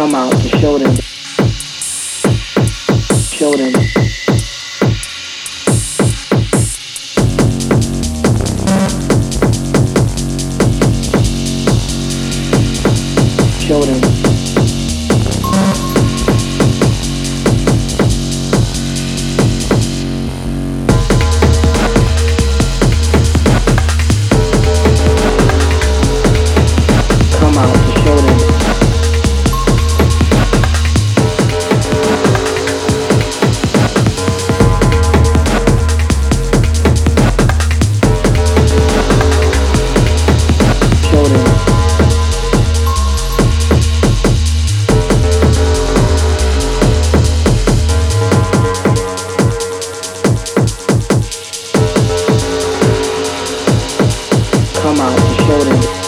come out and show them. Show them. come out and show them.